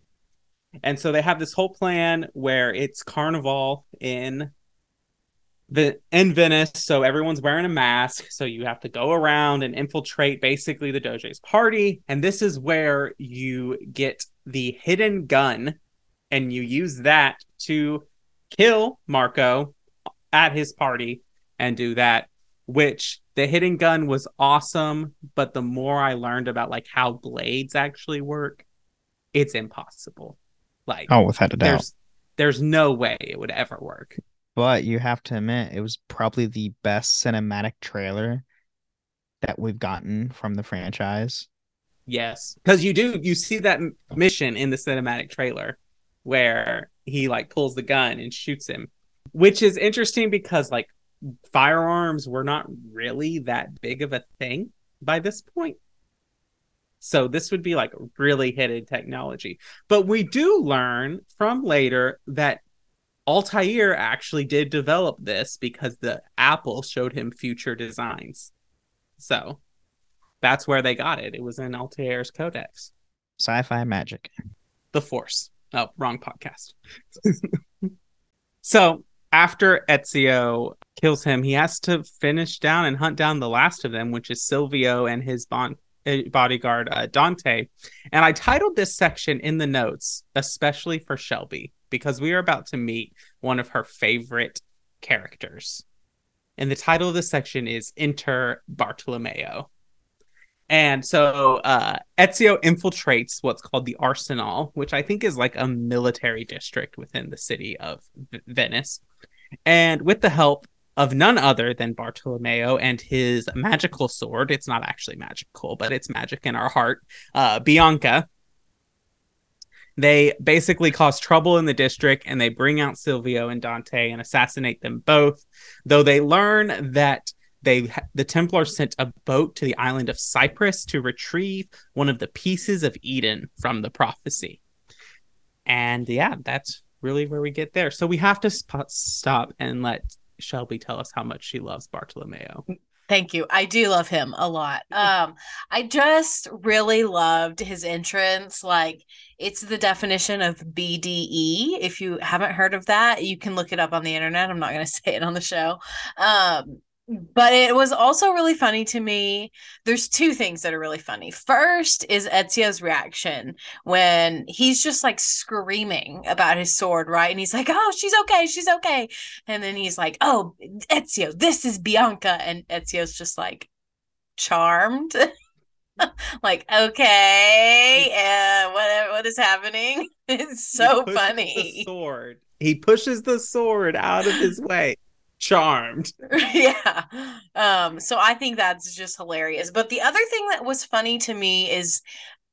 And so they have this whole plan where it's carnival in the in Venice, so everyone's wearing a mask. So you have to go around and infiltrate basically the Doge's party. And this is where you get the hidden gun, and you use that to kill Marco at his party and do that which the hidden gun was awesome but the more i learned about like how blades actually work it's impossible like Oh, without a doubt. there's there's no way it would ever work But you have to admit, it was probably the best cinematic trailer that we've gotten from the franchise. yes because you do you see that mission in the cinematic trailer where he like pulls the gun and shoots him which is interesting because like firearms were not really that big of a thing by this point. So this would be like really hidden technology. But we do learn from later that Altair actually did develop this because the Apple showed him future designs. So that's where they got it. It was in Altair's codex. Sci-fi magic. The Force. Oh, wrong podcast. *laughs* so after Ezio kills him, he has to finish down and hunt down the last of them, which is Silvio and his bon- uh, bodyguard uh, Dante. And I titled this section in the notes, especially for Shelby, because we are about to meet one of her favorite characters. And the title of this section is Enter Bartolomeo. And so uh, Ezio infiltrates what's called the Arsenal, which I think is like a military district within the city of v- Venice. And with the help of none other than Bartolomeo and his magical sword, it's not actually magical, but it's magic in our heart, uh, Bianca, they basically cause trouble in the district and they bring out Silvio and Dante and assassinate them both. Though they learn that they the Templars sent a boat to the island of Cyprus to retrieve one of the pieces of Eden from the prophecy. And yeah, that's really where we get there. So we have to sp- stop and let Shelby tell us how much she loves Bartolomeo. Thank you. I do love him a lot. *laughs* Um, I just really loved his entrance. Like it's the definition of BDE. If you haven't heard of that, you can look it up on the internet. I'm not going *laughs* to say it on the show. Um, but it was also really funny to me. There's two things that are really funny. First is Ezio's reaction when he's just like screaming about his sword, right? And he's like, "Oh, she's okay, she's okay," and then he's like, "Oh, Ezio, this is Bianca," and Ezio's just like charmed. *laughs* like okay uh, what what is happening *laughs* it's so funny sword he pushes the sword out of his way charmed. *laughs* yeah. Um so I think that's just hilarious. But the other thing that was funny to me is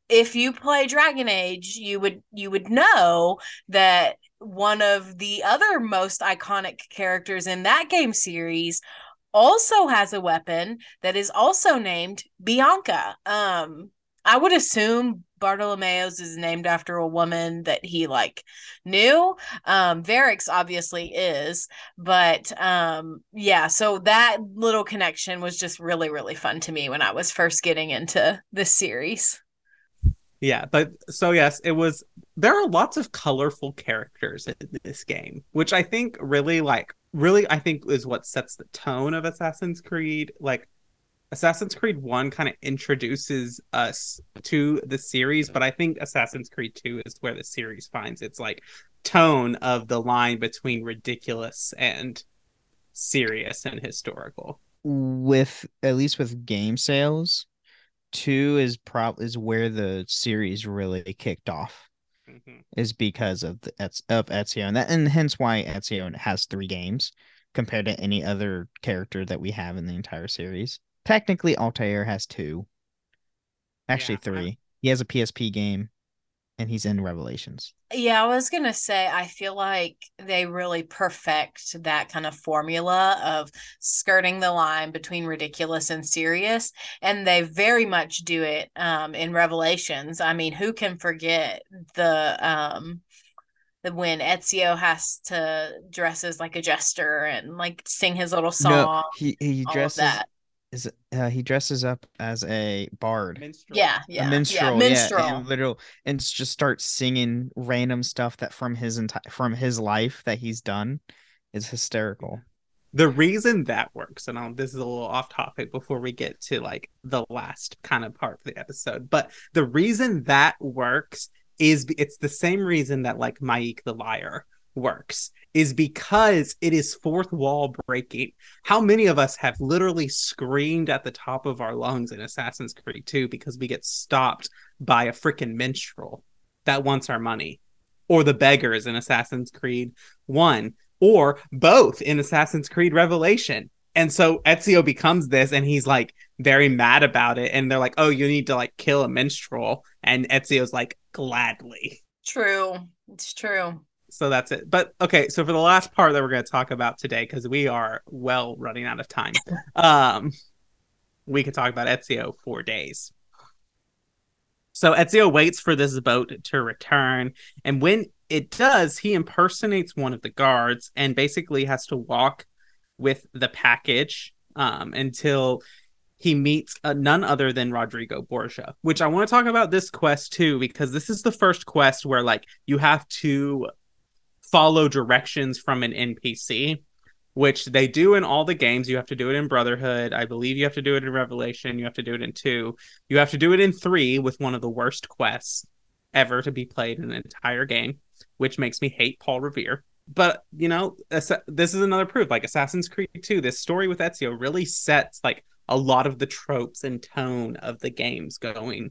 if you play Dragon Age, you would you would know that one of the other most iconic characters in that game series also has a weapon that is also named Bianca. Um I would assume Bartolomeo's is named after a woman that he like knew. Um Varric's obviously is, but um yeah, so that little connection was just really really fun to me when I was first getting into this series. Yeah, but so yes, it was there are lots of colorful characters in this game, which I think really like really I think is what sets the tone of Assassin's Creed. Like Assassin's Creed 1 kind of introduces us to the series, but I think Assassin's Creed 2 is where the series finds its like tone of the line between ridiculous and serious and historical. With at least with game sales, 2 is prob is where the series really kicked off. Mm-hmm. Is because of the of Ezio and that and hence why Ezio has 3 games compared to any other character that we have in the entire series. Technically, Altair has two. Actually, yeah, three. He has a PSP game, and he's in Revelations. Yeah, I was gonna say I feel like they really perfect that kind of formula of skirting the line between ridiculous and serious, and they very much do it um, in Revelations. I mean, who can forget the um, when Ezio has to dress as like a jester and like sing his little song. No, he he dresses is uh, he dresses up as a bard. Minstrel. Yeah, yeah, a minstrel, yeah, minstrel. yeah, and literal, and just starts singing random stuff that from his entire from his life that he's done is hysterical. The reason that works, and I'll, this is a little off topic before we get to like the last kind of part of the episode, but the reason that works is it's the same reason that like Mike the liar works is because it is fourth wall breaking. How many of us have literally screamed at the top of our lungs in Assassin's Creed 2 because we get stopped by a freaking minstrel that wants our money? Or the beggars in Assassin's Creed 1, or both in Assassin's Creed Revelation. And so Ezio becomes this and he's like very mad about it. And they're like, oh, you need to like kill a minstrel. And Ezio's like, gladly. True. It's true so that's it. But okay, so for the last part that we're going to talk about today, because we are well running out of time, *laughs* um, we could talk about Ezio for days. So Ezio waits for this boat to return, and when it does, he impersonates one of the guards and basically has to walk with the package um, until he meets uh, none other than Rodrigo Borgia, which I want to talk about this quest too, because this is the first quest where like you have to follow directions from an NPC, which they do in all the games. You have to do it in Brotherhood. I believe you have to do it in Revelation. You have to do it in two. You have to do it in three with one of the worst quests ever to be played in an entire game which makes me hate Paul Revere. But you know, this is another proof. Like Assassin's Creed 2, this story with Ezio really sets like a lot of the tropes and tone of the games going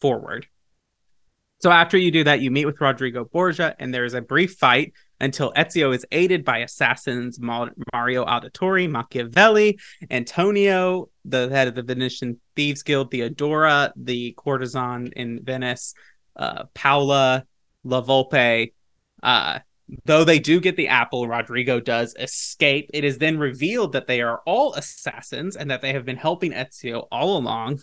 forward. So after you do that, you meet with Rodrigo Borgia, and there is a brief fight until Ezio is aided by assassins Mario Auditore, Machiavelli, Antonio, the head of the Venetian Thieves Guild, Theodora, the courtesan in Venice, uh, Paola, La Volpe. Uh, though they do get the apple, Rodrigo does escape. It is then revealed that they are all assassins and that they have been helping Ezio all along.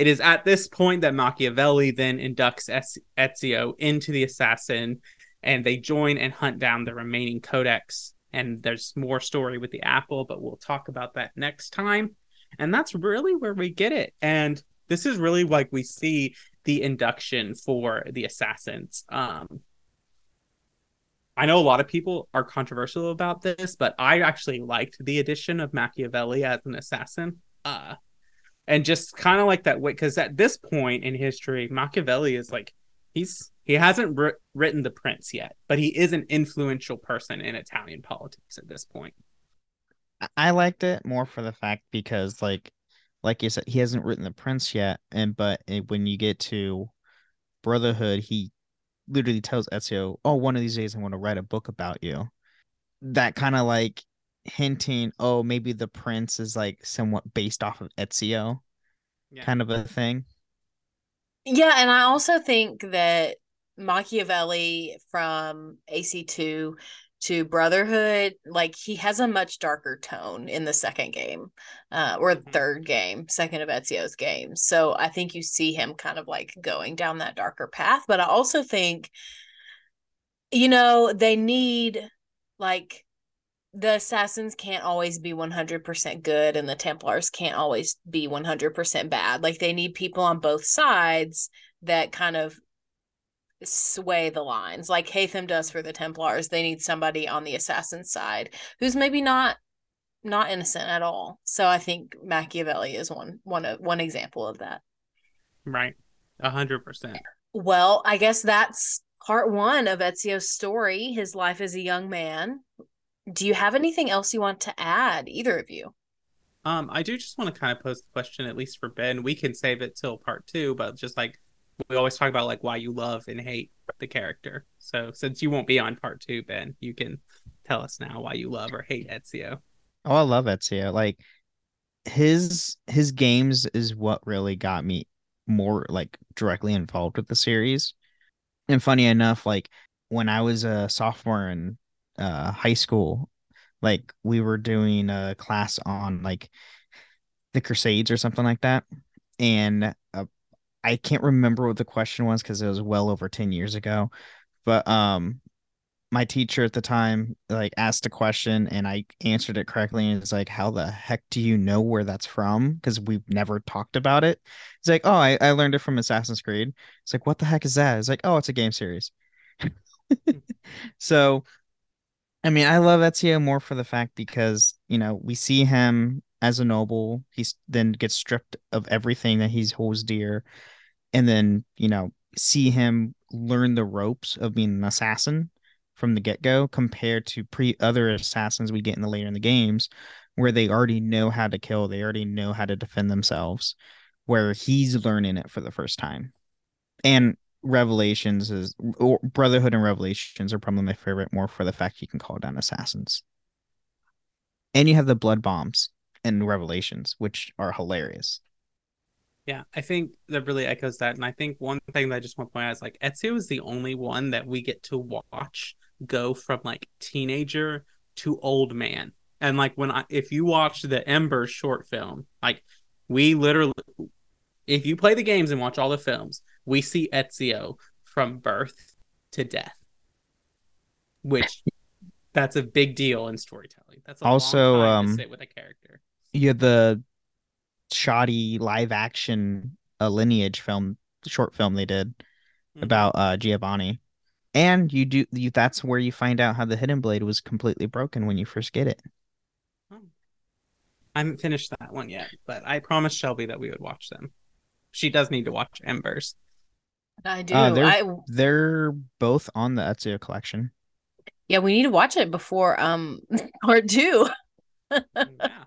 It is at this point that Machiavelli then inducts Ezio into the assassin, and they join and hunt down the remaining codex. And there's more story with the apple, but we'll talk about that next time. And that's really where we get it. And this is really like we see the induction for the assassins. Um, I know a lot of people are controversial about this, but I actually liked the addition of Machiavelli as an assassin. Uh, and just kind of like that way, because at this point in history, Machiavelli is like he's he hasn't wr- written The Prince yet, but he is an influential person in Italian politics at this point. I liked it more for the fact because like like you said, he hasn't written the Prince yet, and but eh, when you get to Brotherhood, he literally tells Ezio, "Oh, one of these days I'm going to write a book about you." That kind of like hinting, oh, maybe the Prince is like somewhat based off of Ezio, yeah. kind of a thing. Yeah, and I also think that Machiavelli from AC2 to Brotherhood, like he has a much darker tone in the second game, uh, or mm-hmm. third game, second of Ezio's games. So I think you see him kind of like going down that darker path. But I also think, you know, they need like the assassins can't always be 100% good and the templars can't always be 100% bad like they need people on both sides that kind of sway the lines like Haytham does for the Templars. They need somebody on the assassin side who's maybe not not innocent at all. So I think Machiavelli is one one one example of that. Right. A hundred percent. Well, I guess that's part one of Ezio's story, his life as a young man. Do you have anything else you want to add, either of you? Um, I do just want to kind of pose the question, at least for Ben. We can save it till part two, but just like we always talk about like why you love and hate the character. So since you won't be on part two, Ben, you can tell us now why you love or hate Ezio. Oh, I love Ezio. Like his his games is what really got me more like directly involved with the series. And funny enough, like when I was a sophomore in uh, high school, like we were doing a class on like the Crusades or something like that, and uh, I can't remember what the question was because it was well over 10 years ago. But um my teacher at the time like asked a question and I answered it correctly and it's like, how the heck do you know where that's from? Because we've never talked about it. It's like, oh, I, I learned it from Assassin's Creed. It's like, what the heck is that? It's like, oh, it's a game series. *laughs* so I mean, I love Ezio more for the fact because, you know, we see him as a noble. He's then gets stripped of everything that he holds dear and then you know see him learn the ropes of being an assassin from the get-go compared to pre other assassins we get in the later in the games where they already know how to kill they already know how to defend themselves where he's learning it for the first time and revelations is or brotherhood and revelations are probably my favorite more for the fact you can call down assassins and you have the blood bombs and revelations which are hilarious yeah, I think that really echoes that. And I think one thing that I just want to point out is like Ezio is the only one that we get to watch go from like teenager to old man. And like when I if you watch the Ember short film, like we literally if you play the games and watch all the films, we see Ezio from birth to death. which that's a big deal in storytelling. That's a Also, um, sit with a character. You had the shoddy live action uh, lineage film, short film they did Mhm. about uh Giovanni. And you do you that's where you find out how the hidden blade was completely broken when you first get it. I haven't finished that one yet, but I promised Shelby that we would watch them. She does need to watch Embers. I do. Uh, they're I they're both on the Ezio collection. yeah, we need to watch it before um *laughs* part two. yeah. *laughs*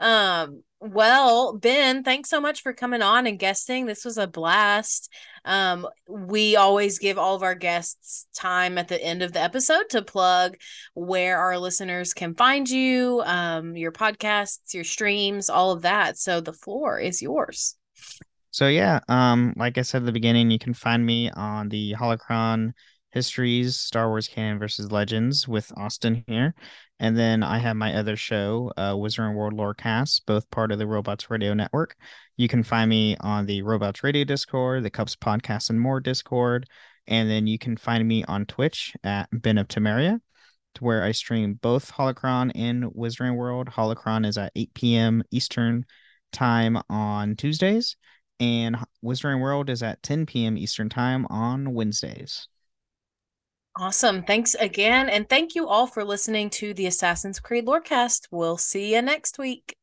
Um, well, Ben, thanks so much for coming on and guesting. This was a blast. Um, we always give all of our guests time at the end of the episode to plug where our listeners can find you, um, your podcasts, your streams, all of that. So the floor is yours. So yeah, um, like I said at the beginning, you can find me on the Holocron Histories Star Wars Canon versus Legends with Austin here. And then I have my other show, uh, Wizarding World Lorecast, both part of the Robots Radio Network. You can find me on the Robots Radio Discord, the Cups Podcast and More Discord, and then you can find me on Twitch at Ben of Temeria, to where I stream both Holocron and Wizarding World. Holocron is at 8 p.m. Eastern time on Tuesdays, and Wizarding World is at 10 p.m. Eastern time on Wednesdays. Awesome. Thanks again. And thank you all for listening to the Assassin's Creed Lorecast. We'll see you next week.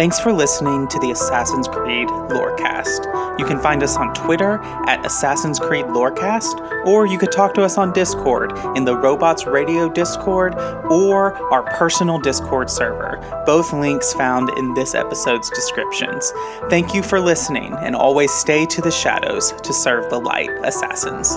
Thanks for listening to the Assassin's Creed Lorecast. You can find us on Twitter at Assassin's Creed Lorecast, or you could talk to us on Discord in the Robots Radio Discord or our personal Discord server. Both links found in this episode's descriptions. Thank you for listening, and always stay to the shadows to serve the light, Assassins.